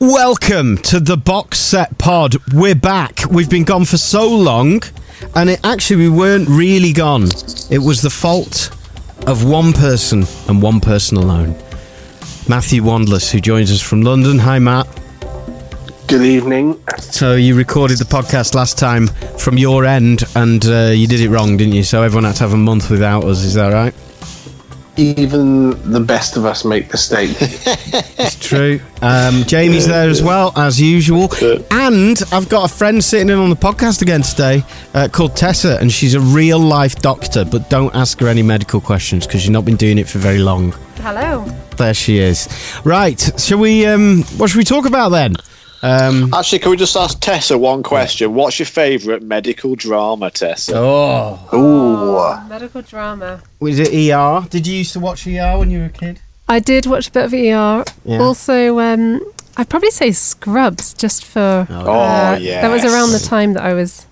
Welcome to the box set pod. We're back. We've been gone for so long, and it actually we weren't really gone. It was the fault of one person and one person alone. Matthew Wandless, who joins us from London. Hi, Matt. Good evening. So you recorded the podcast last time from your end, and uh, you did it wrong, didn't you? So everyone had to have a month without us. Is that right? Even the best of us make mistakes. It's true. Um, Jamie's there as well, as usual. And I've got a friend sitting in on the podcast again today uh, called Tessa, and she's a real life doctor, but don't ask her any medical questions because she's not been doing it for very long. Hello. There she is. Right, shall we, um, what should we talk about then? Um, Actually, can we just ask Tessa one question? What's your favourite medical drama, Tessa? oh, Ooh. Medical drama. was it ER? Did you used to watch ER when you were a kid? I did watch a bit of ER. Yeah. Also, um, I'd probably say Scrubs, just for. Oh, uh, yes. That was around the time that I was,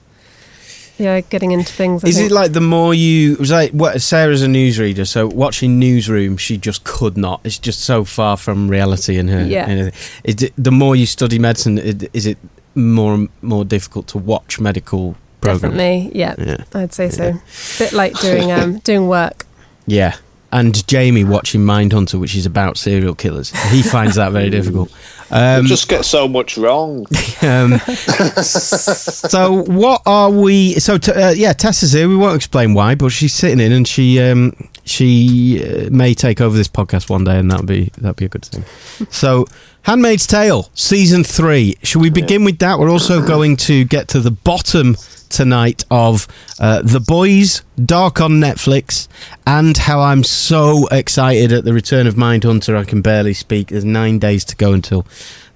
yeah, getting into things. I Is think. it like the more you it was like what Sarah's a newsreader, so watching Newsroom, she just could not. It's just so far from reality in her. Yeah. in her- Is it, the more you study medicine, it- is it more and more difficult to watch medical programs? Definitely, yeah, Yeah, I'd say so. A Bit like doing um, doing work. yeah. And Jamie watching Mindhunter, which is about serial killers, he finds that very difficult. Um, just get so much wrong. Um, so what are we? So t- uh, yeah, Tessa's here. We won't explain why, but she's sitting in, and she um, she uh, may take over this podcast one day, and that'd be that'd be a good thing. So, Handmaid's Tale season three. Should we begin with that? We're also going to get to the bottom tonight of uh, the boys dark on netflix and how i'm so excited at the return of mindhunter i can barely speak there's nine days to go until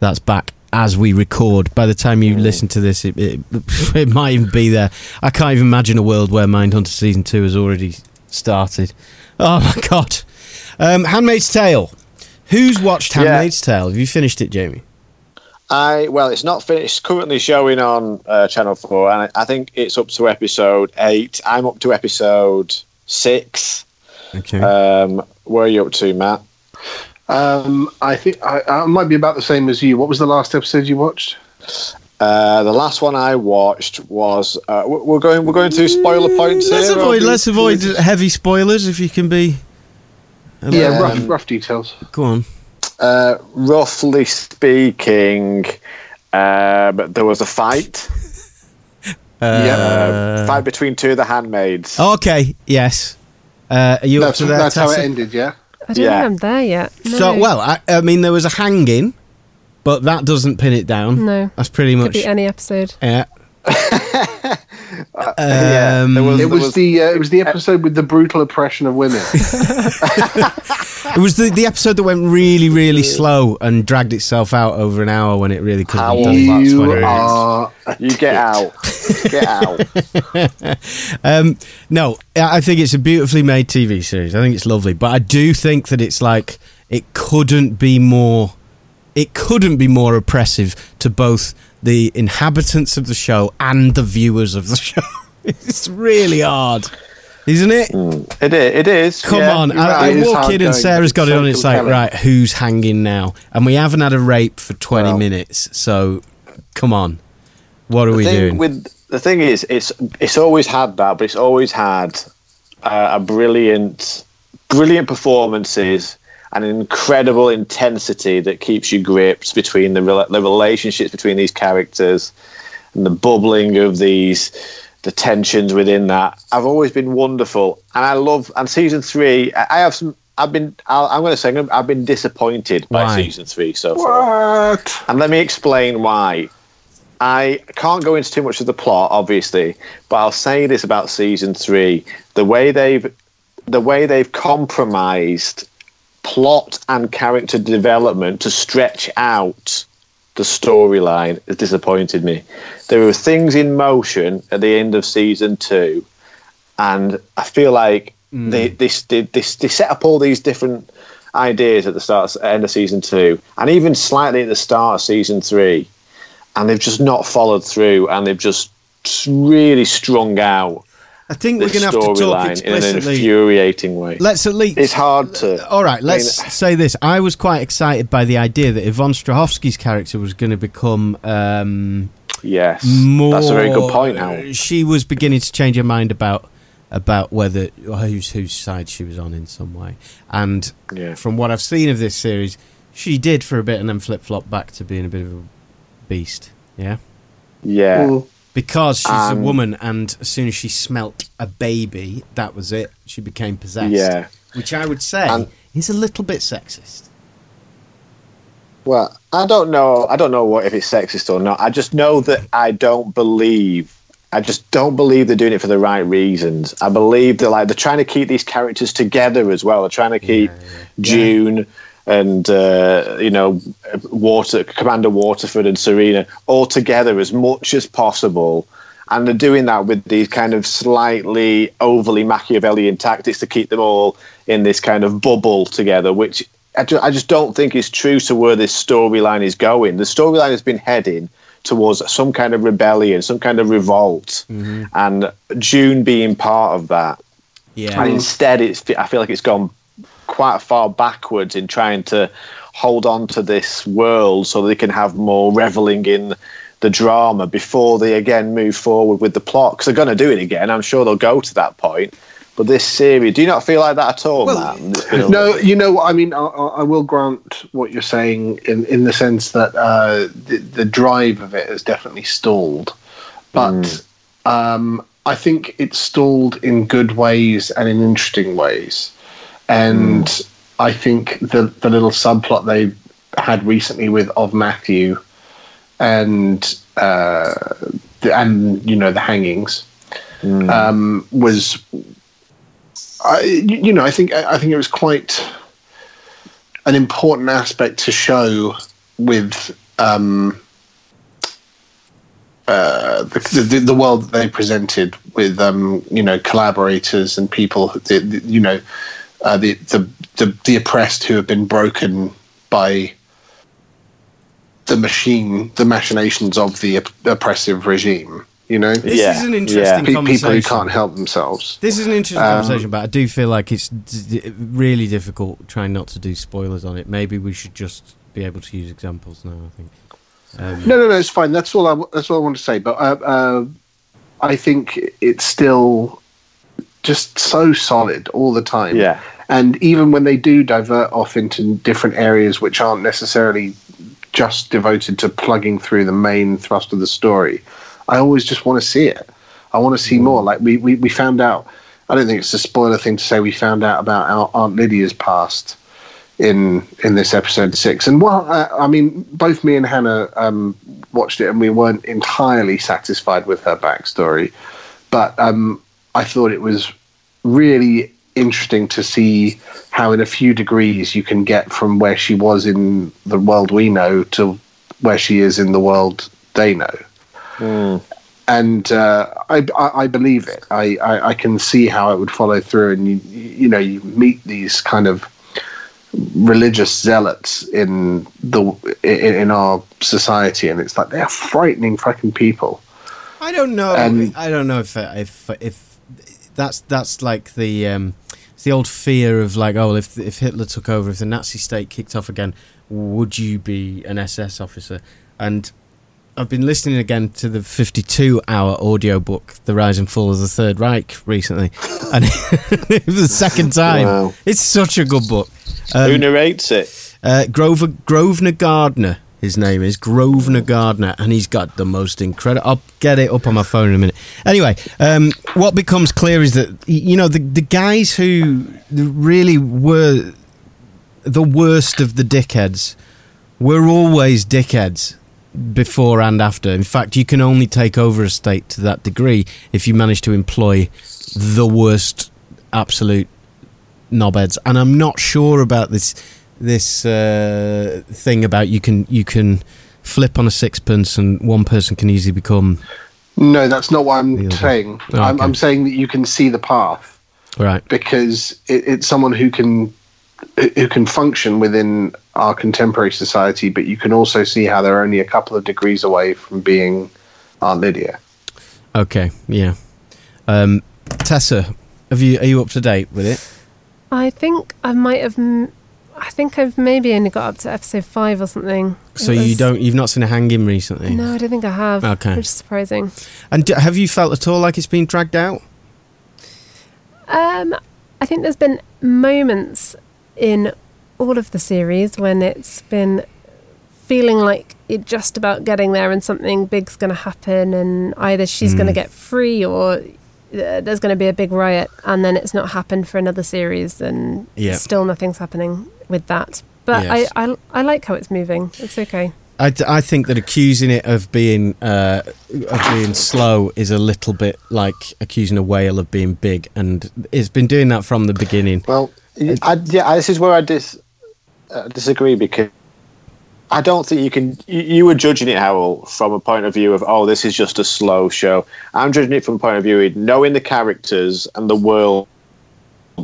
that's back as we record. By the time you listen to this, it, it, it might even be there. I can't even imagine a world where Mindhunter season two has already started. Oh my god! Um, Handmaid's Tale. Who's watched Yeah. Handmaid's Tale? Have you finished it, Jamie? I well, it's not finished. It's currently showing on uh, Channel Four, and I, I think it's up to episode eight. I'm up to episode six. Okay. Um, where are you up to, Matt? Um, I think I, I might be about the same as you. What was the last episode you watched? Uh, the last one I watched was uh, we- we're going we're going through spoiler points let's here. avoid. Let's avoid heavy spoilers if you can be. Yeah, Um, rough, rough details. Go on. Uh, roughly speaking, um, there was a fight. Uh, Uh, fight between two of the handmaids. Okay. Yes. Uh, are you up That's, to that? that's how it ended, yeah? I don't Yeah. think I'm there yet. No. So, well, I, I mean, there was a hanging, but that doesn't pin it down. no, That's pretty could much. be any episode. Yeah. yeah, Um, there was- It was, was- the uh, it was the episode with the brutal oppression of women. It was the, the episode that went really, really slow and dragged itself out over an hour when it really could have How done about you 20 are a You get out. Get out. Um, no, I I think it's a beautifully made TV series. I think it's lovely, but I do think that it's like it couldn't be more. It couldn't be more oppressive to both the inhabitants of the show and the viewers of the show. it's really hard, isn't it? It is. It is. Come yeah, on, I, right. It is walk in and Sarah's got it on. It's like, right, who's hanging now? And we haven't had a rape for twenty Well. minutes, so come on, what are we doing? with the thing is, it's it's always had that, but it's always had uh, a brilliant, brilliant performances an incredible intensity that keeps you gripped between the rela- the relationships between these characters and the bubbling of these the tensions within that. I've always been wonderful, and I love. And season three, I I have some. I've been. I'll, I'm going to say I've been disappointed by Why? season three so far. What? And let me explain why. I can't go into too much of the plot, obviously, but I'll say this about season three: the way they've, the way they've compromised plot and character development to stretch out the storyline has disappointed me. There were things in motion at the end of season two, and I feel like hmm. they, they, they, they, they set up all these different ideas at the start, end of season two, and even slightly at the start of season three, and they've just not followed through, and they've just really strung out I think we're going to have to talk storyline in an explicitly. infuriating way. Let's at least. It's hard to. All right, let's I mean- say this. I was quite excited by the idea that Yvonne Strahovski's character was going to become um, Yes, more. that's a very good point. Hal. She was beginning to change her mind about about whether whose whose side she was on in some way, and Yeah. from what I've seen of this series, she did for a bit and then flip flop back to being a bit of a beast. Yeah. Yeah, Mm. Because she's a Um, woman, and as soon as she smelt a baby, that was it. She became possessed. Yeah. Which I would say And- is a little bit sexist. Well, I don't know. I don't know what if it's sexist or not. I just know that I don't believe. I just don't believe they're doing it for the right reasons. I believe they're like they're trying to keep these characters together as well. They're trying to keep June and uh, you know Water Commander Waterford and Serena all together as much as possible. And they're doing that with these kind of slightly overly Machiavellian tactics to keep them all in this kind of bubble together, which I I just don't think is true to where this storyline is going. The storyline has been heading towards some kind of rebellion, some kind of revolt, and June being part of that. Yeah. And instead, it's I feel like it's gone quite far backwards in trying to hold on to this world so they can have more reveling in the drama before they again move forward with the plot. Because they're going to do it again. I'm sure they'll go to that point. But this series, do you not feel like that at all, Well, Matt? It's been a- No, you know, I mean, I, I I will grant what you're saying in, in the sense that uh, the, the drive of it has definitely stalled. But um, I think it's stalled in good ways and in interesting ways. And I think the, the little subplot they had recently with Of Matthew and, uh, the, and you know, the hangings um, was I, you you know, I think I think it was quite an important aspect to show with um, uh, the, the the world that they presented with um, you know collaborators and people the, the, you know uh, the, the the the oppressed who have been broken by the machine, the machinations of the op- oppressive regime. You know, This Yeah, is an interesting Pe- conversation. people who can't help themselves. This is an interesting Um, conversation, but I do feel like it's d- d- really difficult trying not to do spoilers on it. Maybe we should just be able to use examples now. I think. Um, No, no, no. It's fine. That's all. I, that's all I want to say. But uh, uh, I think it's still just so solid all the time. Yeah. And even when they do divert off into different areas which aren't necessarily just devoted to plugging through the main thrust of the story, I always just want to see it. I want to see more. Like we, we, we found out. I don't think it's a spoiler thing to say we found out about our Aunt Lydia's past in in this episode six. And well, uh, I mean, both me and Hannah um, watched it, and we weren't entirely satisfied with her backstory. But um, I thought it was really interesting to see how, in a few degrees, you can get from where she was in the world we know to where she is in the world they know. And uh, I, I, I believe it. I, I, I can see how it would follow through, and you, you know, you meet these kind of religious zealots in the in, in our society, and it's like they're frightening fucking people. I don't know. Um, I don't know if if if that's that's like the um, it's the old fear of like oh if if Hitler took over if the Nazi state kicked off again would you be an SS officer and I've been listening again to the 52 hour audiobook The Rise and Fall of the Third Reich recently and it was the second time Wow. it's such a good book Who um, narrates it? uh, Grover Grosvenor Gardner. His name is Grosvenor Gardner, and he's got the most incredible. I'll get it up on my phone in a minute. Anyway, um, what becomes clear is that you know the the guys who really were the worst of the dickheads were always dickheads before and after. In fact, you can only take over a state to that degree if you manage to employ the worst absolute knobheads, and I'm not sure about this this uh, thing about you can you can flip on a sixpence and one person can easily become No, that's not what I'm saying. Oh, I'm. I'm saying that you can see the path right. because it, it's someone who can who can function within our contemporary society, but you can also see how they're only a couple of degrees away from being Aunt Lydia. Okay, yeah. Um, Tessa, have you are you up to date with it? I think I might have. m- I think I've maybe only got up to episode five or something. So It you don't you've not seen a hanging recently? No, I don't think I have. Okay. which is surprising. And d- have you felt at all like it's been dragged out? Um, I think there's been moments in all of the series when it's been feeling like it just about getting there and something big's going to happen and either she's going to Mm. get free or there's going to be a big riot and then it's not happened for another series and Yeah. still nothing's happening with that. But Yes. I, I, I like how it's moving. It's okay. I, I think that accusing it of being uh, of being slow is a little bit like accusing a whale of being big, and it's been doing that from the beginning. Well, I, yeah, this is where I dis, uh, disagree because I don't think you can. You, you were judging it, Hywel, from a point of view of, oh, this is just a slow show. I'm judging it from a point of view of knowing the characters and the world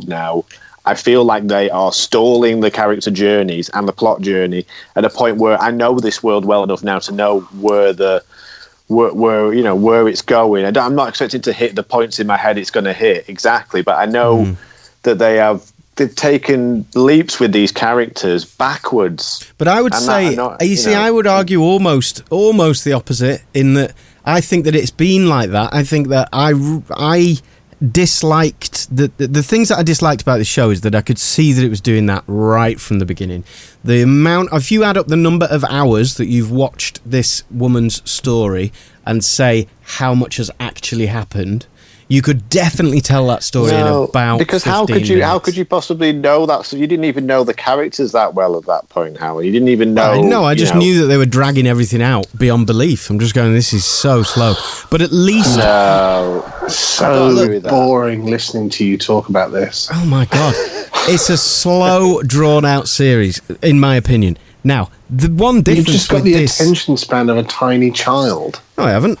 now. I feel like they are stalling the character journeys and the plot journey at a point where I know this world well enough now to know where the where, where you know where it's going. I don't, I'm not expecting to hit the points in my head it's going to hit exactly, but I know hmm. that they have they've taken leaps with these characters backwards. But I would say, not, you, you see, know- I would argue almost, almost the opposite. In that, I think that it's been like that. I think that I, I disliked the, the the things that I disliked about the show is that I could see that it was doing that right from the beginning. The amount, if you add up the number of hours that you've watched this woman's story and say how much has actually happened. You could definitely tell that story in No, about because how could you how could you possibly know that? So you didn't even know the characters that well at that point, Howard. You didn't even know. Uh, no, I just know- knew that they were dragging everything out beyond belief. I'm just going, this is so slow. But at least, No, So agree with that. boring listening to you talk about this. oh my God, it's a slow, drawn out series, in my opinion. Now, the one difference You've just got with the this. attention span of a tiny child. No, I haven't.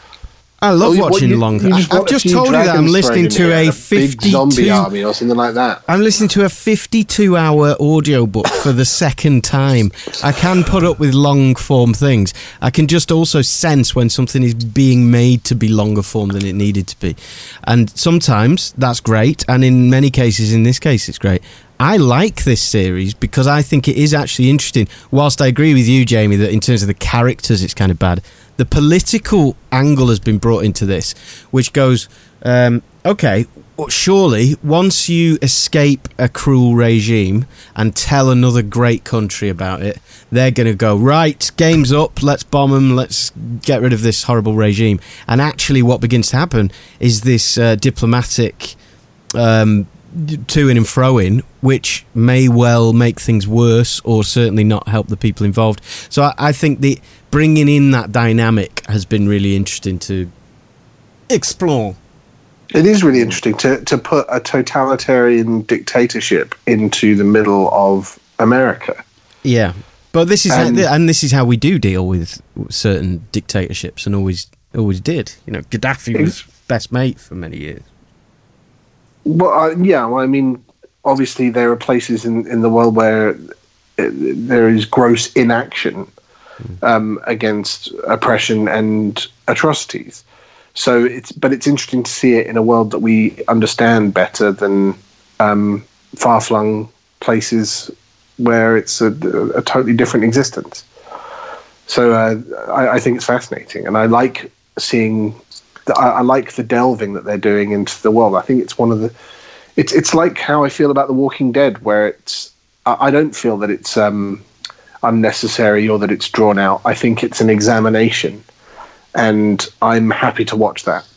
I love Oh, watching you- long. you I, I've just told you that I'm listening to a and big zombie 52. army or something like that. I'm listening to a 52 hour audiobook for the second time. I can put up with long form things. I can just also sense when something is being made to be longer form than it needed to be. And sometimes that's great. And in many cases, in this case, it's great. I like this series because I think it is actually interesting. Whilst I agree with you, Jamie, that in terms of the characters, it's kind of bad. The political angle has been brought into this, which goes, um, okay, surely once you escape a cruel regime and tell another great country about it, they're going to go, right, game's up, let's bomb them, let's get rid of this horrible regime. And actually, what begins to happen is this uh, diplomatic um, to in and fro in, which may well make things worse or certainly not help the people involved. So I, I think the bringing in that dynamic has been really interesting to explore. It is really interesting to, to put a totalitarian dictatorship into the middle of America. Yeah, but this is And- how, and this is how we do deal with certain dictatorships, and always always did. You know, Gaddafi was best mate for many years. Well, uh, yeah, well, I mean, obviously there are places in, in the world where uh, there is gross inaction um, against oppression and atrocities. So it's, but it's interesting to see it in a world that we understand better than um, far-flung places where it's a, a totally different existence. So uh, I, I think it's fascinating, and I like seeing. I, I like the delving that they're doing into the world. I think it's one of the. It's it's like how I feel about The Walking Dead, where it's. I, I don't feel that it's um, unnecessary or that it's drawn out. I think it's an examination, and I'm happy to watch that.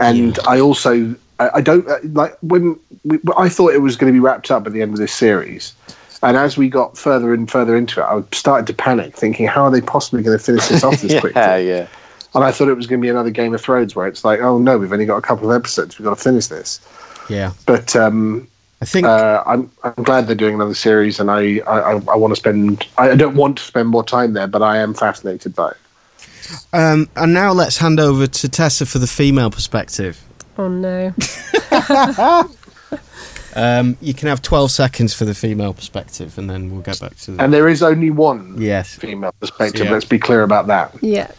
and I also I, I don't uh, like when we, I thought it was going to be wrapped up at the end of this series. And as we got further and further into it, I started to panic, thinking, "How are they possibly going to finish this off this quickly?" yeah, yeah. And I thought it was going to be another Game of Thrones where it's like, oh no, we've only got a couple of episodes, we've got to finish this. Yeah, But um, I think Uh, I'm I'm glad they're doing another series, and I I, I want to spend. I don't want to spend more time there, but I am fascinated by it. Um, and now let's hand over to Tessa for the female perspective. Oh no. Um, you can have 12 seconds for the female perspective, and then we'll get back to the. And there is only one yes. female perspective. Yeah. Let's be clear about that. Yeah.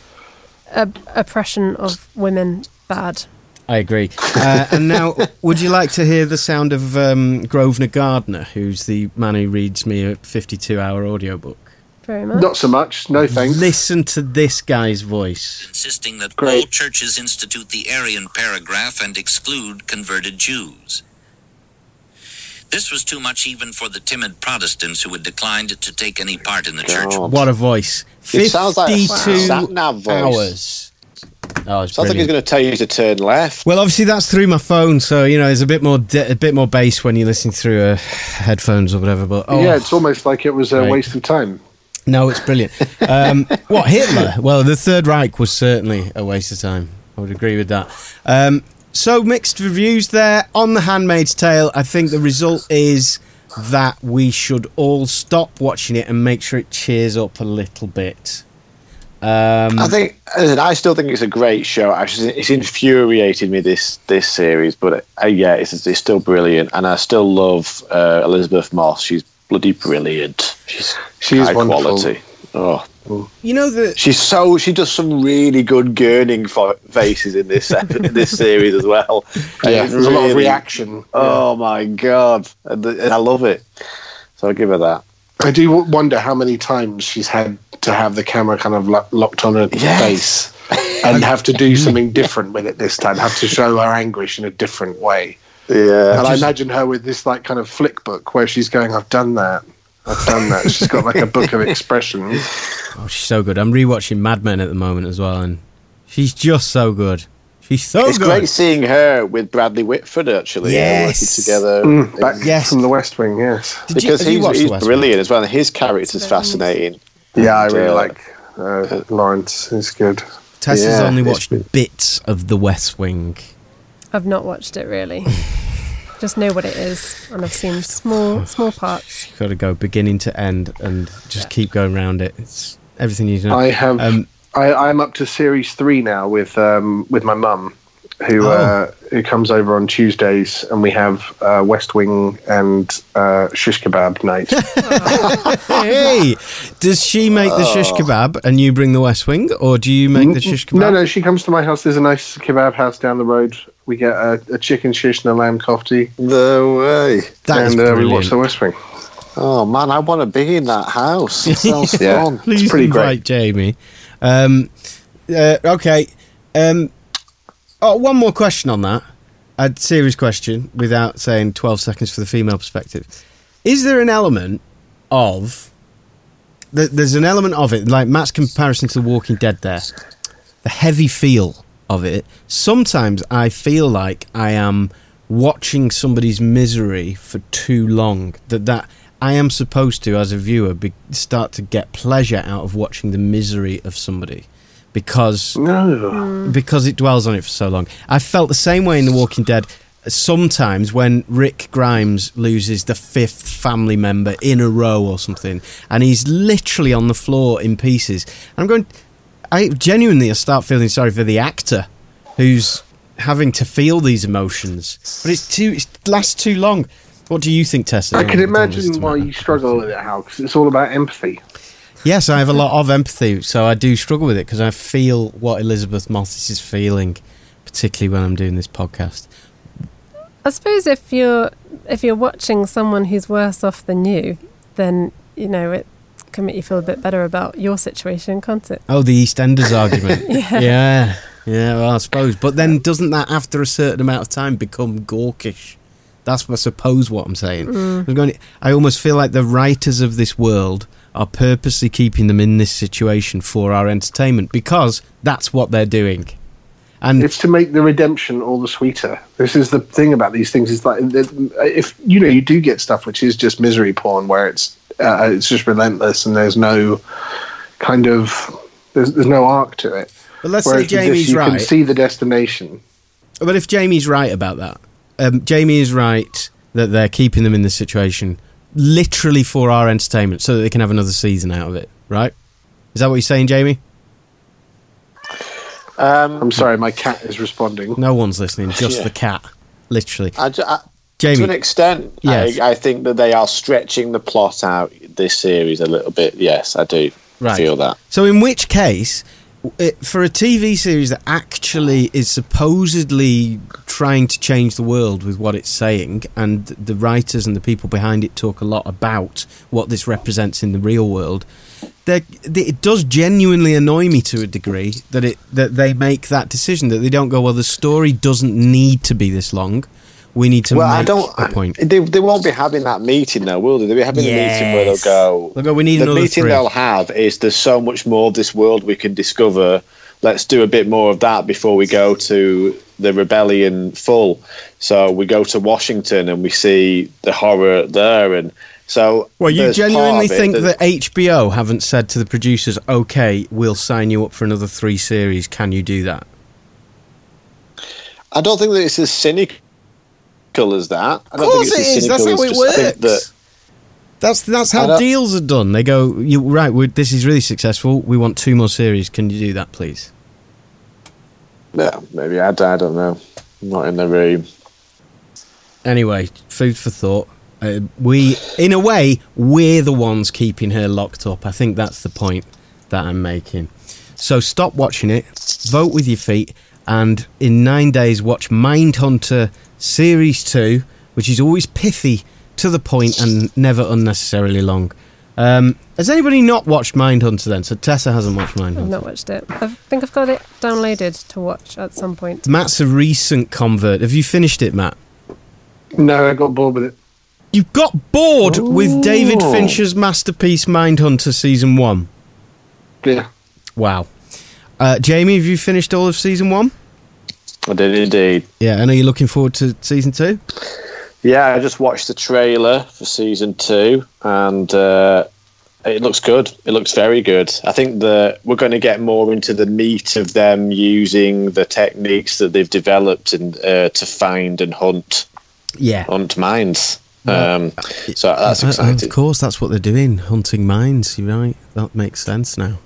Ob- oppression of women bad. I agree. Uh, and now, would you like to hear the sound of um, Grosvenor Gardner, who's the man who reads me a 52 hour audiobook? Very much. Not so much. No thanks. Listen to this guy's voice. insisting that Great. all churches institute the Aryan paragraph and exclude converted Jews. This was too much even for the timid Protestants who had declined to take any part in the church. God. What a voice. It sounds like a 52 sat-nav voice. hours. Oh, it's Sounds like he's brilliant. going to tell you to turn left. Well, obviously that's through my phone, so you know there's a bit more de- a bit more bass when you're listening through uh, headphones or whatever. But oh, Yeah, it's almost like it was a Right. waste of time. no, it's brilliant. Um, what Hitler? Well, the Third Reich was certainly a waste of time. I would agree with that. Um, so mixed reviews there on The Handmaid's Tale. I think the result is that we should all stop watching it and make sure it cheers up a little bit. Um, I think I still think it's a great show. Actually, it's infuriated me this this series, but uh, yeah, it's, it's still brilliant, and I still love uh, Elisabeth Moss. She's bloody brilliant. She's She is high wonderful. quality. Oh, you know that she's so she does some really good gurning fo- faces in this ep- in this series as well. Yeah, it's there's a lot of reaction. Oh my god, and, and I love it. So I give her that. I do wonder how many times she's had to have the camera kind of lo- locked on her Yes. face and have to do something different with it this time, have to show her anguish in a different way. Yeah, And I imagine her with this like kind of flick book where she's going, I've done that. I've done that. She's got like a book of expressions. Oh, she's so good. I'm rewatching Mad Men at the moment as well, and she's just so good. She's so good. it's good. great seeing her with Bradley Whitford actually yeah, working Yes. together. Mm, back Yes. from the West Wing, yes. Did because you he's, he's The West brilliant as well. and His character's very nice. fascinating. Yeah, I really Yeah. like uh, Lawrence. He's good. Tess has only watched good. bits of The West Wing. I've not watched it really. Just know what it is, and I've seen small small parts. You've got to go beginning to end and just keep going around it. It's everything you know. I have. Um, I, I'm up to series three now with um, with my mum, who Oh. uh, who comes over on Tuesdays, and we have uh, West Wing and uh, shish kebab night. hey, does she make the shish kebab and you bring the West Wing, or do you make the shish kebab? no, no, she comes to my house. There's a nice kebab house down the road. We get a, a chicken shish and a lamb kofti, No way. That is and uh, we watch the West Wing. Oh man, I want to be in that house. It sounds Yeah. fun. Please pretty invite great. Jamie. Um, uh, okay. Um, oh, one more question on that. A serious question without saying 12 seconds for the female perspective. Is there an element of. There's an element of it, like Matt's comparison to The Walking Dead there. The heavy feel of it. Sometimes I feel like I am watching somebody's misery for too long. That that I am supposed to, as a viewer, be, start to get pleasure out of watching the misery of somebody because No, mm. because it dwells on it for so long. I felt the same way in The Walking Dead. Uh, sometimes when Rick Grimes loses the fifth family member in a row or something, and he's literally on the floor in pieces, I'm going. I genuinely start feeling sorry for the actor who's having to feel these emotions, but it's too it lasts too long. What do you think, Tessa? I can imagine why you struggle with it, Hal, because it's all about empathy. Yes, I have a lot of empathy, so I do struggle with it because I feel what Elisabeth Moss is feeling, particularly when I'm doing this podcast. I suppose if you're if you're watching someone who's worse off than you, then you know it can make you feel a bit better about your situation, can't it? Oh, the EastEnders argument. Yeah. yeah, yeah. Well, I suppose, but then doesn't that, after a certain amount of time, become gawkish? That's, I suppose, what I'm saying. Mm. I'm going. I almost feel like the writers of this world are purposely keeping them in this situation for our entertainment because that's what they're doing. And It's to make the redemption all the sweeter. This is the thing about these things. Is like if you know you do get stuff which is just misery porn, where it's uh, it's just relentless and there's no kind of there's, there's no arc to it. but let's Whereas say with this, you right. can see the destination. But if Jamie's right about that, um, Jamie is right that they're keeping them in this situation literally for our entertainment so that they can have another season out of it, right? Is that what you're saying, Jamie? Um, I'm sorry, my cat is responding. No one's listening, just Yeah. the cat. Literally. I, ju- I, to an extent, Yes. I, I think that they are stretching the plot out this series a little bit. Yes, I do Right. feel that. So, in which case, it, for a TV series that actually is supposedly trying to change the world with what it's saying, and the writers and the people behind it talk a lot about what this represents in the real world, there- it does genuinely annoy me to a degree that it that they make that decision that they don't go well. The story doesn't need to be this long. We need to well, make I don't. a point. They, they won't be having that meeting though, will they? They'll be having a meeting where they'll go. They'll go, "We need the another meeting three." they'll have is there's so much more of this world we can discover. Let's do a bit more of that before we go to the rebellion full. So we go to Washington and we see the horror there, and so. Well, you genuinely think that HBO haven't said to the producers, "Okay, we'll sign you up for another three series. Can you do that?" I don't think that it's as cynical as that. I Of course think it it's. That's how it just- I think works. that- That's that's how deals are done. They go, "You right? this is really successful. We want two more series. Can you do that, please?" Yeah, maybe I, I don't know. I'm not in the room. Anyway, food for thought. Uh, we, in a way, we're the ones keeping her locked up. I think that's the point that I'm making. So stop watching it, vote with your feet, and in nine days watch Mindhunter Series 2, which is always pithy, to the point, and never unnecessarily long. Um, has anybody not watched Mindhunter then? So Tessa hasn't watched Mind. I've not watched it. I think I've got it downloaded to watch at some point. Matt's a recent convert. Have you finished it, Matt? No, I got bored with it. You got bored with David Fincher's masterpiece Mindhunter season one. Yeah. Wow. Uh, Jamie, have you finished all of season one? I did indeed. Yeah, and are you looking forward to season two? Yeah, I just watched the trailer for season two, and uh, it looks good. It looks very good. I think that we're going to get more into the meat of them using the techniques that they've developed and uh, to find and hunt Yeah. hunt mines. Um, so that's Uh, uh, exciting. of course, that's what they're doing, hunting mines. You're right. That makes sense now.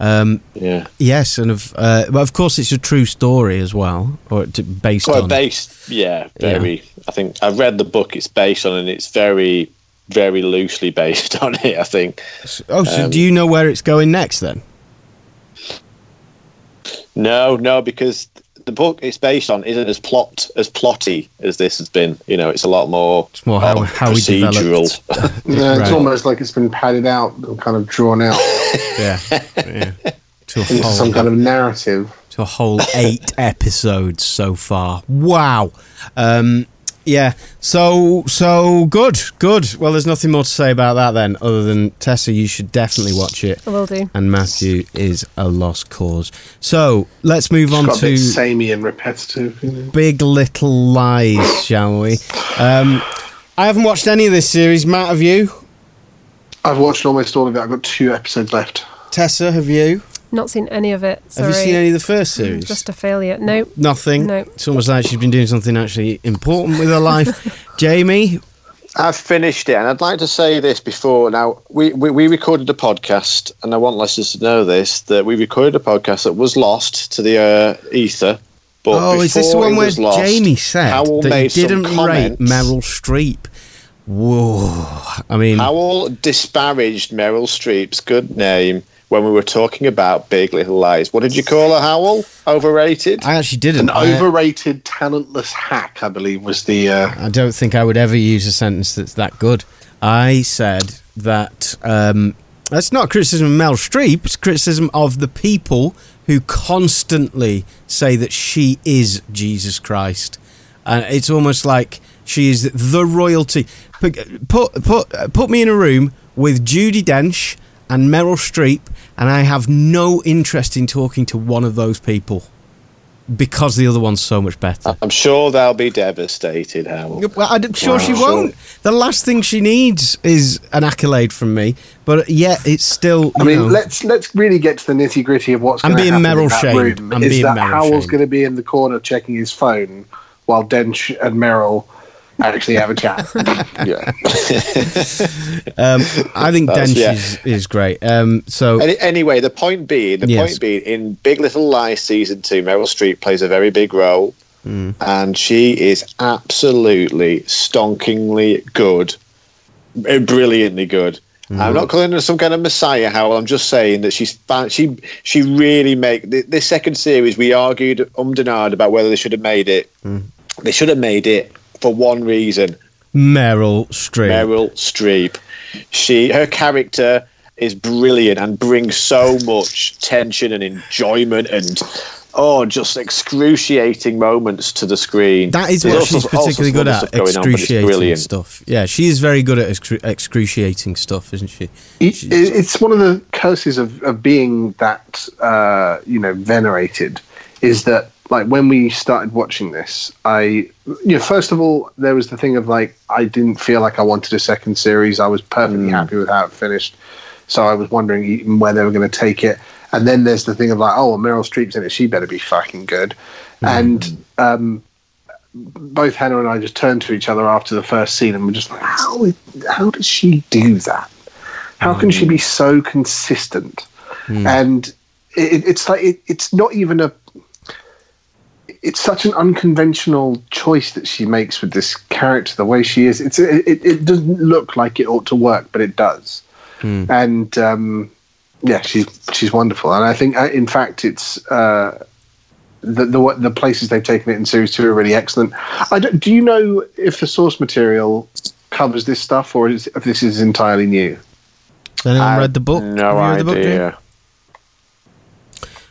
Um, Yeah, yes, and of, uh, but of course, it's a true story as well, or based well, on. based. Yeah, very. I think I've read the book. It's based on, and it's very, very loosely based on it. I think. oh, so um, do you know where it's going next then? No, no, because the book it's based on isn't as plot as plotty as this has been. You know, it's a lot more. It's more how, um, how we procedural. yeah, No, it's Right. almost like it's been padded out and kind of drawn out yeah, yeah. To a whole, some kind of narrative. to a whole eight episodes so far. Wow. Um, yeah. So so good, good. Well, there's nothing more to say about that then, other than Tessa, you should definitely watch it. I will do. And Matthew is a lost cause. So let's move on Got a bit to samey and repetitive. You know? Big Little Lies, shall we? Um, I haven't watched any of this series. Matt, have you? I've watched almost all of it. I've got two episodes left. Tessa, have you? Not seen any of it. Sorry. Have you seen any of the first series? Just a failure. No. Nothing. No. It's almost like she's been doing something actually important with her life. Jamie, I've finished it, and I'd like to say this before. Now, we, we, we recorded a podcast, and I want listeners to know this that we recorded a podcast that was lost to the uh, ether. But oh, is this the before one it where was lost, Jamie said Hywel that made some didn't rate. Meryl Streep? Whoa! I mean, Hywel disparaged Meryl Streep's good name when we were talking about Big Little Lies. What did you call her, Hywel? Overrated? I actually didn't. An I- overrated, talentless hack, I believe, was the. Uh, I don't think I would ever use a sentence that's that good. I said that um, that's not criticism of Meryl Streep, it's criticism of the people who constantly say that she is Jesus Christ. And it's almost like she is the royalty. Put, put, put, put me in a room with Judi Dench and Meryl Streep, and I have no interest in talking to one of those people because the other one's so much better. I'm sure they'll be devastated, Hywel. Well, I'm sure she Wow. won't. The last thing she needs is an accolade from me, but yet it's still. I mean, know, let's let's really get to the nitty gritty of what's I'm going to being happen in Meryl that shamed. room. I'm is being that Meryl Hywel's going to be in the corner checking his phone while Dench and Meryl actually have a chat. Yeah. Um, I think That's- Dench yeah. is, is great. Um, so Any, anyway, the point being, the Yes. point being, in Big Little Lies season two, Meryl Streep plays a very big role, and she is absolutely stonkingly good, eh, brilliantly good. I'm not calling her some kind of messiah, Hywel. I'm just saying that she's fan- she she really make th- this second series. We argued um and about whether they should have made it. They should have made it for one reason: Meryl Streep. Meryl Streep. She her character is brilliant and brings so much tension and enjoyment and oh, just excruciating moments to the screen. That is There's what she's sorts- particularly good at, stuff going on, but it's brilliant. stuff. Yeah, she is very good at excru- excruciating stuff, isn't she? It, it- it's one of the curses of, of being that uh, you know venerated is that like when we started watching this i you know first of all there was the thing of like i didn't feel like i wanted a second series. I was perfectly mm. happy with how it finished. So i was wondering even where they were going to take it. And then there's the thing of like oh meryl streep's in it. She better be fucking good. Mm. And um both Hannah and I just turned to each other after the first scene and we're just like, how, how does she do that? How can she mm. be so consistent? And it, it's like, it, it's not even a, it's such an unconventional choice that she makes with this character, the way she is. It's, it, it, it doesn't look like it ought to work, but it does. And, um, yeah, she's she's wonderful, and I think, uh, in fact, it's uh, the, the the places they've taken it in series two are really excellent. I don't, do you know if the source material covers this stuff, or is, if this is entirely new? Has anyone I read the book? No Have you read the book, Jane? idea.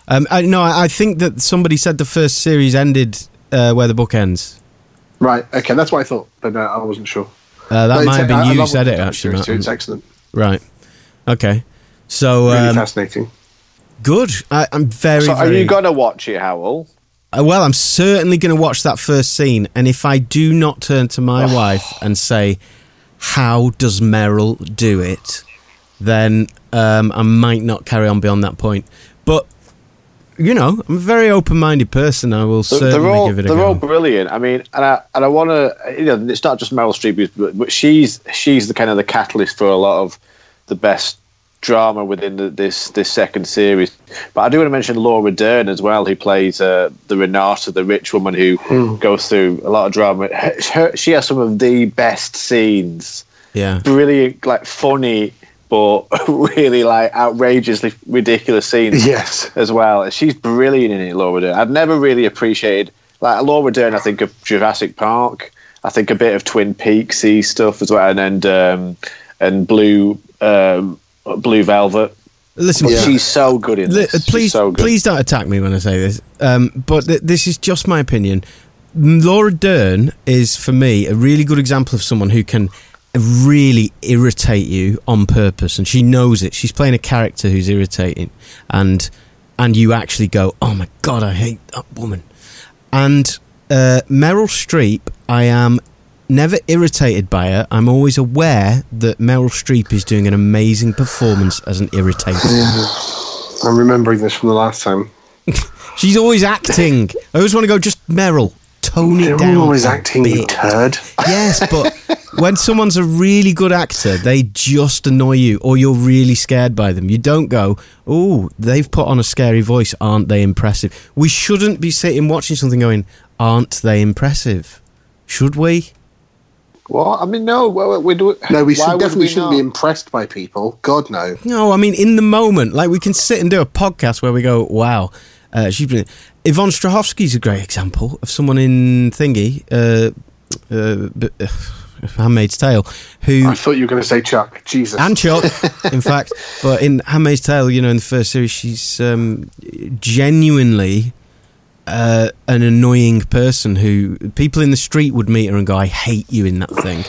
Um, I, no, I I think that somebody said the first series ended uh, where the book ends. Right. Okay, that's what I thought, but uh, I wasn't sure. Uh, that But might have been I- I you love said it they've done with actually. series two. It's excellent, Right. Okay. So really um, fascinating. good. I, I'm very. So are very you going to watch it, Hywel? Uh, well, I'm certainly going to watch that first scene, and if I do not turn to my wife and say, "How does Meryl do it?" then um, I might not carry on beyond that point. But you know, I'm a very open-minded person. I will They're, certainly they're all give it a they're go. all brilliant. I mean, and I and I want to you know it's not just Meryl Streep, but, but she's she's the kind of the catalyst for a lot of the best drama within the, this this second series. But I do want to mention Laura Dern as well, who plays uh, the Renata, the rich woman who goes through a lot of drama. Her, her- she has some of the best scenes. yeah. Brilliant, like funny, but really like outrageously ridiculous scenes Yes. as well. She's brilliant in it, Laura Dern. I've never really appreciated like Laura Dern. I think of Jurassic Park. I think a bit of Twin Peaksy stuff as well, and and um, and Blue um, Blue Velvet. Listen, But she's so good in Li- this. She's please, so good. please don't attack me when I say this. Um, but th- this is just my opinion. Laura Dern is, for me, a really good example of someone who can really irritate you on purpose, and she knows it. She's playing a character who's irritating, and and you actually go, "Oh my god, I hate that woman." And uh, Meryl Streep, I am never irritated by her. I'm always aware that Meryl Streep is doing an amazing performance as an irritator. I'm remembering this from the last time. She's always acting. I always want to go, just Meryl, tone it You're down. always acting, bit. turd. Yes, but when someone's a really good actor, they just annoy you, or you're really scared by them. You don't go, oh, they've put on a scary voice. Aren't they impressive? We shouldn't be sitting watching something going, aren't they impressive? Should we? Well, I mean, no, we, we do. No, we should, would definitely we shouldn't not? be impressed by people. God, no. No, I mean in the moment, like we can sit and do a podcast where we go, "Wow, uh, she's been." Yvonne Strahovski's a great example of someone in Thingy, uh, uh, b- uh, Handmaid's Tale, who I thought you were going to say Chuck. Jesus. and Chuck, in fact, but in Handmaid's Tale, you know, in the first series, she's um, genuinely uh, an annoying person who people in the street would meet her and go, "I hate you" in that thing.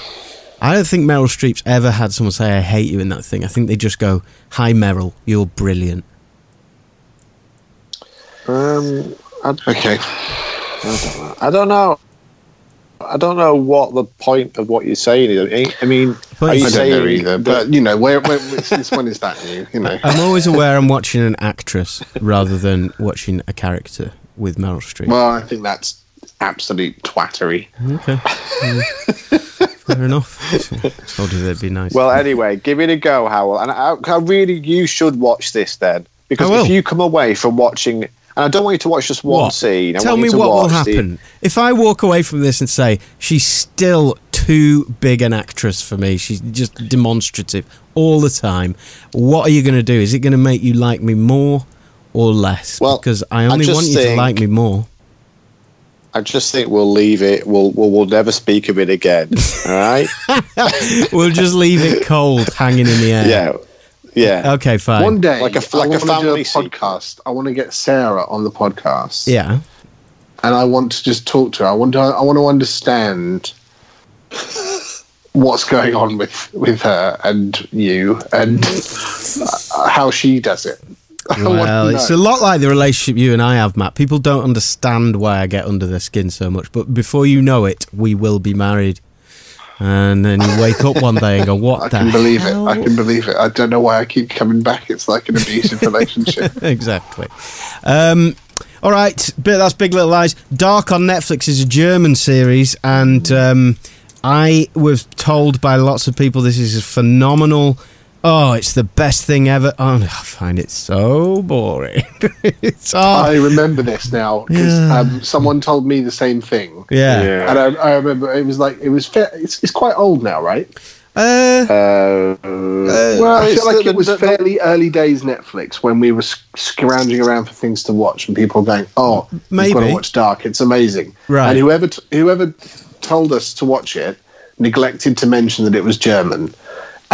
I don't think Meryl Streep's ever had someone say, "I hate you" in that thing. I think they just go, "Hi, Meryl, you're brilliant." Um, I, okay. I don't know. I don't know what the point of what you're saying is. I mean, Well, are you I I don't saying know either. that- But, you know, where, where, since when is that new? You know. I'm always aware I'm watching an actress rather than watching a character with Meryl Streep. Well, I think that's absolute twattery. Okay. Fair enough. Told you that'd be nice. Well, anyway, give it a go, Hywel. And I, I really, you should watch this then, because I will. if you come away from watching, and I don't want you to watch just one What? scene. I Tell me to what will watch the- happen if I walk away from this and say she's still too big an actress for me. She's just demonstrative all the time. What are you going to do? Is it going to make you like me more or less? Well, because I I only just want you to like me more. I just think we'll leave it. We'll we'll, we'll never speak of it again. All right? we'll just leave it cold, hanging in the air. yeah, yeah. Okay, fine. One day, Like a like a want do family a podcast. I want to get Sarah on the podcast. Yeah. and I want to just talk to her. I want to. I want to understand what's going on with with her and you and uh, how she does it. I want to Well, it's a lot like the relationship you and I have, Matt. People don't understand why I get under their skin so much, but before you know it, we will be married. And then you wake up one day and go, "What I the can believe hell?" it. I can believe it. I don't know why I keep coming back. It's like an abusive relationship. exactly. Um, all right, but that's Big Little Lies. Dark on Netflix is a German series, and um, I was told by lots of people this is a phenomenal. Oh, it's the best thing ever. Oh, I find it so boring. It's hard. I remember this now because Yeah. um, someone told me the same thing. yeah. Yeah. And I, I remember it was like it was. Fair, it's, it's quite old now, right? Uh, Uh, Well, I feel like the- it was the- the- fairly early days Netflix when we were sc- scrounging around for things to watch, and people were going, "Oh, Maybe. you've got to watch Dark. It's amazing." Right. And whoever t- whoever told us to watch it neglected to mention that it was German.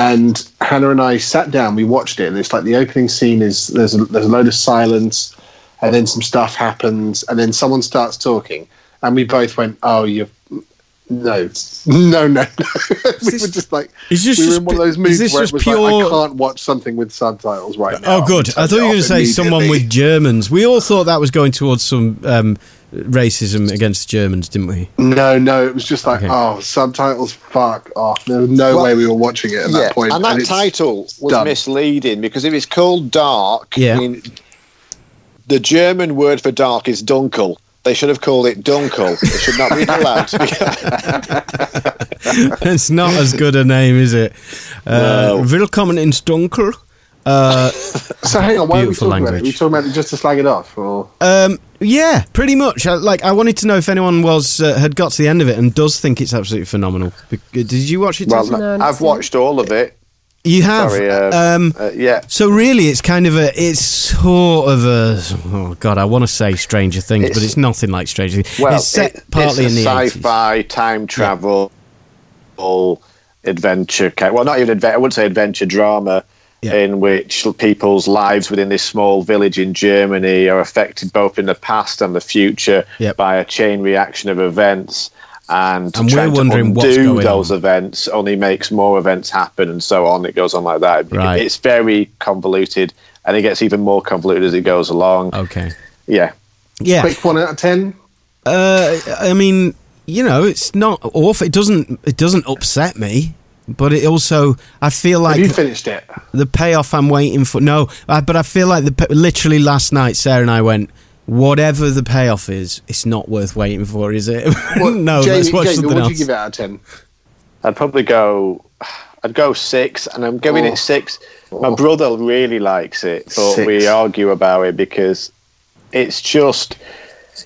And Hannah and I sat down. We watched it, and it's like the opening scene is there's a, there's a load of silence, and then some stuff happens, and then someone starts talking, and we both went, "Oh, you." No, no, no, no. we this- were just like, Is this we were just in one of those moods where just it was like, pure- I can't watch something with subtitles right now. oh, good. I thought you were going to say someone with Germans. We all thought that was going towards some um, racism against Germans, didn't we? No, no, it was just like, Okay. oh, subtitles, fuck off. There was no Well, way we were watching it at yeah, that point. and that it's- title was done. misleading because if it's called Dark, Yeah. I mean, the German word for dark is Dunkel. They should have called it Dunkel. It should not be allowed to be. it's not as good a name, is it? Uh, No. Willkommen in Stunkel. Uh, So hang on, why are we Beautiful talking about it? Are we talking about it just to slag it off? Or um, yeah, pretty much. I, like, I wanted to know if anyone was uh, had got to the end of it and does think it's absolutely phenomenal. Did you watch it? well, Tessa? No, I've watched all of it. you have. Sorry, uh, um, Uh, yeah, so really, it's kind of a, it's sort of a, oh god, I want to say Stranger Things, but It's- it's nothing like Stranger Things. well, it's set it- partly it's in the sci-fi time travel adventure. Well, not even adventure. I wouldn't say adventure drama. Yeah. In which people's lives within this small village in Germany are affected both in the past and the future Yep. by a chain reaction of events, and, And we're wondering to undo going those on. events only makes more events happen, and so on. It goes on like that. Right. It's very convoluted, and it gets even more convoluted as it goes along. Okay. Yeah, Yeah. quick one out of ten. Uh, I mean, you know, it's not awful. It doesn't. It doesn't upset me, but it also. I feel like Have you finished it? the payoff I'm waiting for. No, I, but I feel like the literally last night, Sarah and I went. Whatever the payoff is, it's not worth waiting for, is it? What- no, Jamie, let's watch Jamie, something what else. would you give it out of ten? I'd probably go. I'd go six, and I'm giving Oh. it six. My Oh. brother really likes it, but Six. we argue about it because it's just,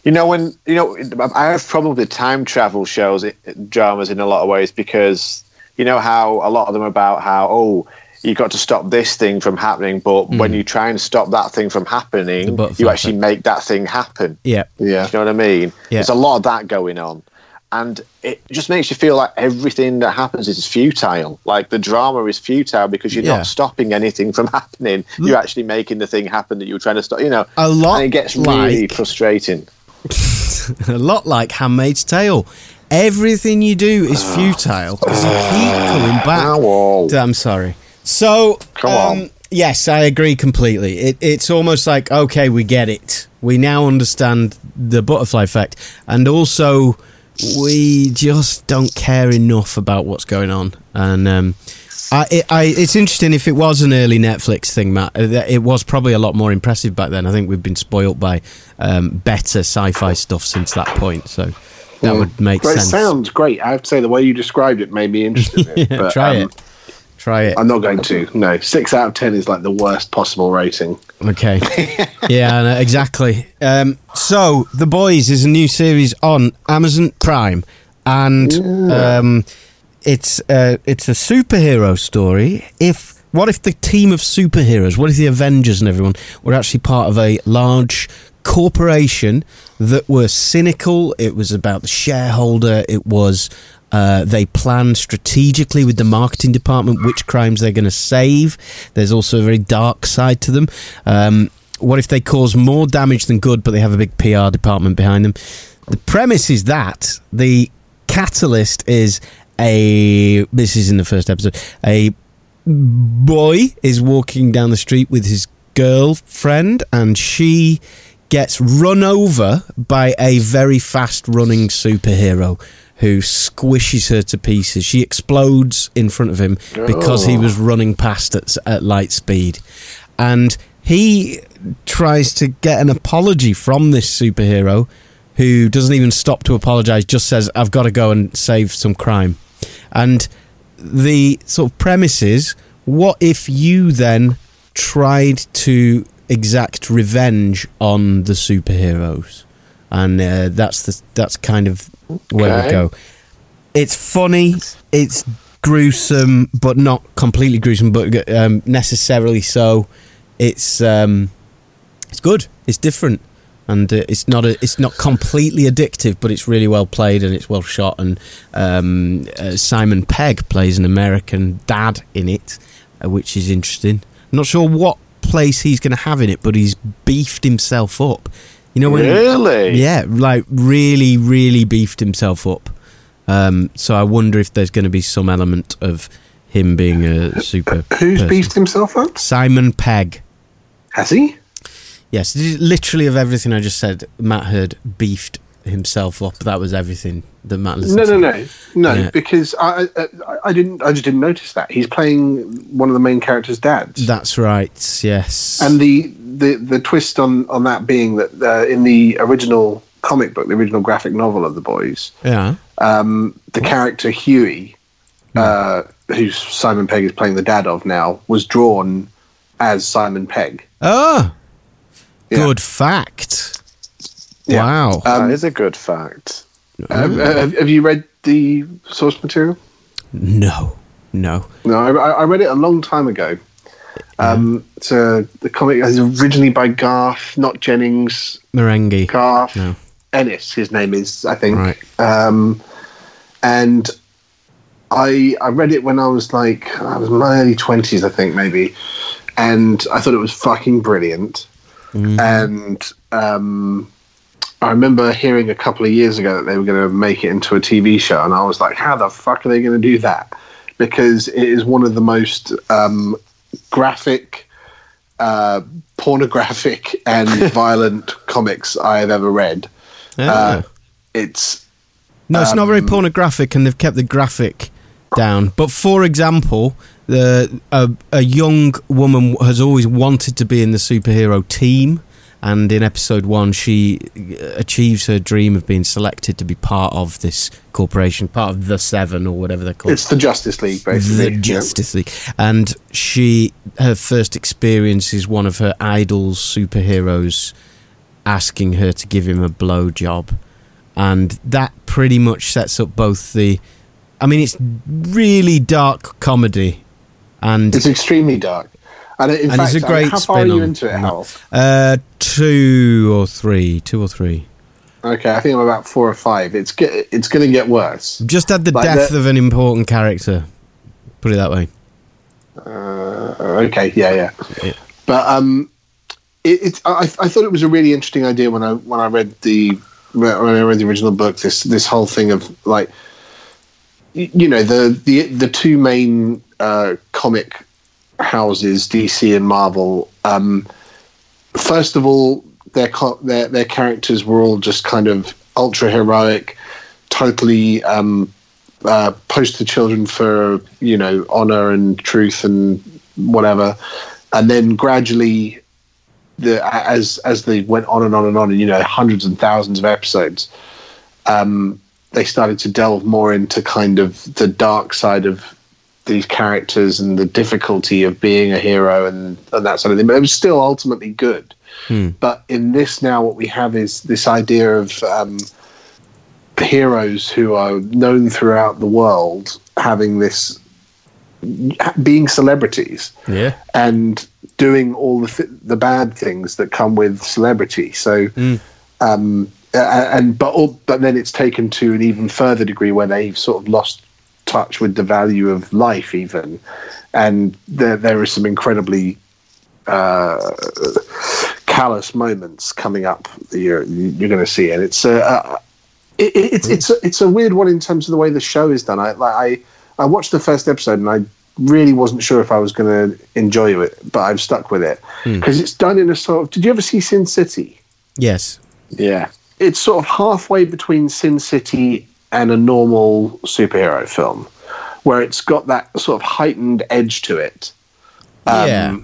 you know, when you know, I have problem with time travel shows, it, dramas in a lot of ways because you know how a lot of them about how oh. you've got to stop this thing from happening, but hmm. when you try and stop that thing from happening, you actually make that thing happen. yeah, Yeah. You know what I mean? Yeah. There's a lot of that going on. And it just makes you feel like everything that happens is futile. Like the drama is futile because you're Yeah. not stopping anything from happening. You're actually making the thing happen that you were trying to stop. You know, A lot and it gets really like- frustrating. a lot like Handmaid's Tale. Everything you do is futile because you keep coming back. Ow. I'm sorry. So, Come um, on. yes, I agree completely. It, it's almost like okay, we get it. We now understand the butterfly effect, and also we just don't care enough about what's going on. And um, I, it, I, it's interesting if it was an early Netflix thing, Matt. uh, It was probably a lot more impressive back then. I think we've been spoilt by um, better sci-fi stuff since that point. So that would make But it sounds great. I have to say, the way you described it made me interested in it. yeah, but, try um, it. Try it. I'm not going to. No, six out of ten is like the worst possible rating. Okay. yeah, no, exactly. Um, so, The Boys is a new series on Amazon Prime, and um, it's uh, it's a superhero story. If what if the team of superheroes, what if the Avengers and everyone were actually part of a large corporation that were cynical? It was about the shareholder. It was. Uh, they plan strategically with the marketing department which crimes they're going to save. There's also a very dark side to them. Um, what if they cause more damage than good, but they have a big PR department behind them? The premise is that the catalyst is a. This is in the first episode. A boy is walking down the street with his girlfriend, and she gets run over by a very fast running superhero who squishes her to pieces. She explodes in front of him because he oh. was running past at, at light speed. And he tries to get an apology from this superhero who doesn't even stop to apologize, just says, I've got to go and save some crime. And the sort of premise is what if you then tried to exact revenge on the superheroes? And uh, that's the that's kind of where we go. It's funny, it's gruesome, but not completely gruesome, but um, necessarily so. It's um, it's good. It's different, and uh, it's not a, it's not completely addictive, but it's really well played and it's well shot. And um, uh, Simon Pegg plays an American dad in it, uh, which is interesting. I'm not sure what place he's going to have in it, but he's beefed himself up. You know when Really? yeah, like really, really beefed himself up. Um, so I wonder if there's going to be some element of him being a super. Who's person. beefed himself up? Simon Pegg. Has he? Yes, literally of everything I just said, Matt Heard beefed himself up. That was everything that Matt listened No, no, no, no. Yeah. Because I, I, I didn't. I just didn't notice that he's playing one of the main characters' dads. That's right. Yes. and the, the the twist on on that being that uh, in the original comic book, the original graphic novel of the boys, yeah. um, the character Hughie, uh, who Simon Pegg is playing the dad of now, was drawn as Simon Pegg. Oh, Yeah. good fact. Yeah. Wow. Um, that is a good fact. Um, uh, have, have you read the source material? no. No. No, I, I read it a long time ago. Um, so the comic is originally by Garth, not Jennings. Merengue. Garth No. Ennis, his name is, I think. Right. Um, and I I read it when I was like I was in my early twenties, I think maybe, and I thought it was fucking brilliant. And um, I remember hearing a couple of years ago that they were going to make it into a TV show, and I was like, how the fuck are they going to do that? Because it is one of the most um, graphic, uh, pornographic, and violent comics I have ever read. Yeah. Uh, it's No, it's not very Um, pornographic, and they've kept the graphic down. But for example, the a, a young woman has always wanted to be in the superhero team, and in episode one, she uh, achieves her dream of being selected to be part of this corporation, part of the Seven or whatever they're called. it's the Justice League, basically. the Yeah. Justice League, and she her first experience is one of her idols superheroes asking her to give him a blow job, and that pretty much sets up both the. I mean, it's really dark comedy, and It's extremely dark. And in And fact, it's a great how far are you into it, Hal? uh, two or three, two or three. Okay, I think I'm about four or five. It's get, it's going to get worse. Just had the Like death the- of an important character. Put it that way. Uh, okay, yeah, yeah. Yeah. But um, it, it's I, I thought it was a really interesting idea when I when I read the when I read the original book. This this whole thing of like, you know, the the the two main uh, comic houses, DC and Marvel. Um, first of all, their their their characters were all just kind of ultra heroic, totally um, uh, poster children for you know honor and truth and whatever, and then gradually, the as as they went on and on and on, and you know hundreds and thousands of episodes, um, they started to delve more into kind of the dark side of these characters and the difficulty of being a hero and, and that sort of thing. But it was still ultimately good. But in this now, what we have is this idea of um, heroes who are known throughout the world having this being celebrities Yeah. and doing all the th- the bad things that come with celebrity. So, um, and but all, but then it's taken to an even further degree where they've sort of lost touch with the value of life, even, and there there are some incredibly uh, callous moments coming up that you're you're going to see, and it's uh, uh, it, it- it's it's a, it's a weird one in terms of the way the show is done. I like I I watched the first episode and I really wasn't sure if I was going to enjoy it, but I've stuck with it because it's done in a sort of. Did you ever see Sin City? Yes. Yeah. It's sort of halfway between Sin City and a normal superhero film, where it's got that sort of heightened edge to it. Um, yeah.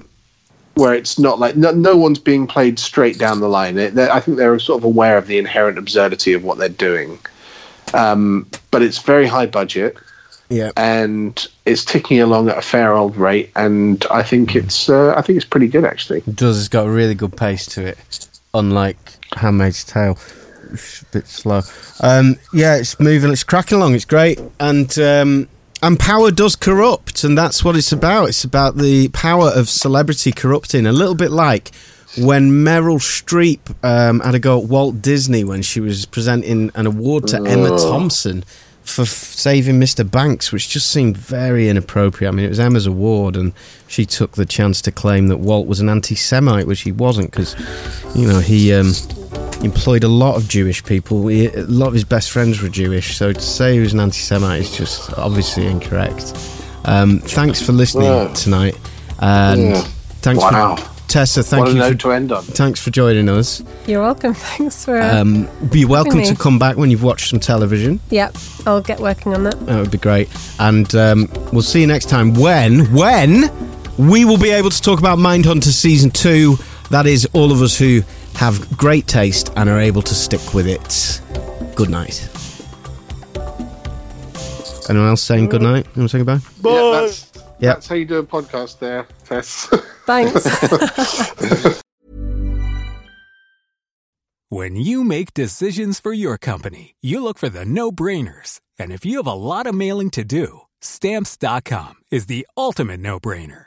where it's not like no, no one's being played straight down the line. They- I think they're sort of aware of the inherent absurdity of what they're doing. Um, but it's very high budget Yeah. and it's ticking along at a fair old rate. And I think it's uh, I think it's pretty good actually. It does. It's got a really good pace to it, unlike Handmaid's Tale. It's a bit slow. Um, yeah, it's moving. It's cracking along. It's great, and um, and power does corrupt, and that's what it's about. It's about the power of celebrity corrupting. A little bit like when Meryl Streep um, had a go at Walt Disney when she was presenting an award to Emma Thompson for f- saving Mr. Banks, which just seemed very inappropriate. I mean, it was Emma's award, and she took the chance to claim that Walt was an anti-Semite, which he wasn't, because you know he um, employed a lot of Jewish people. He, a lot of his best friends were Jewish, so to say he was an anti-Semite is just obviously incorrect. Um, thanks for listening Yeah. tonight, and Yeah. thanks Wow. for Tessa. Thank what a you. note For, to end on. thanks for joining us. You're welcome. Thanks for. Um, be welcome me. to come back when you've watched some television. yep, I'll get working on that. That would be great. And um, we'll see you next time when, when we will be able to talk about Mindhunter Season 2. That is all of us who have great taste and are able to stick with it. Good night. Anyone else saying good night? You want to say goodbye? Yeah, that's, Yep. that's how you do a podcast there, Tess. Thanks. When you make decisions for your company, you look for the no brainers. And if you have a lot of mailing to do, stamps.com is the ultimate no brainer.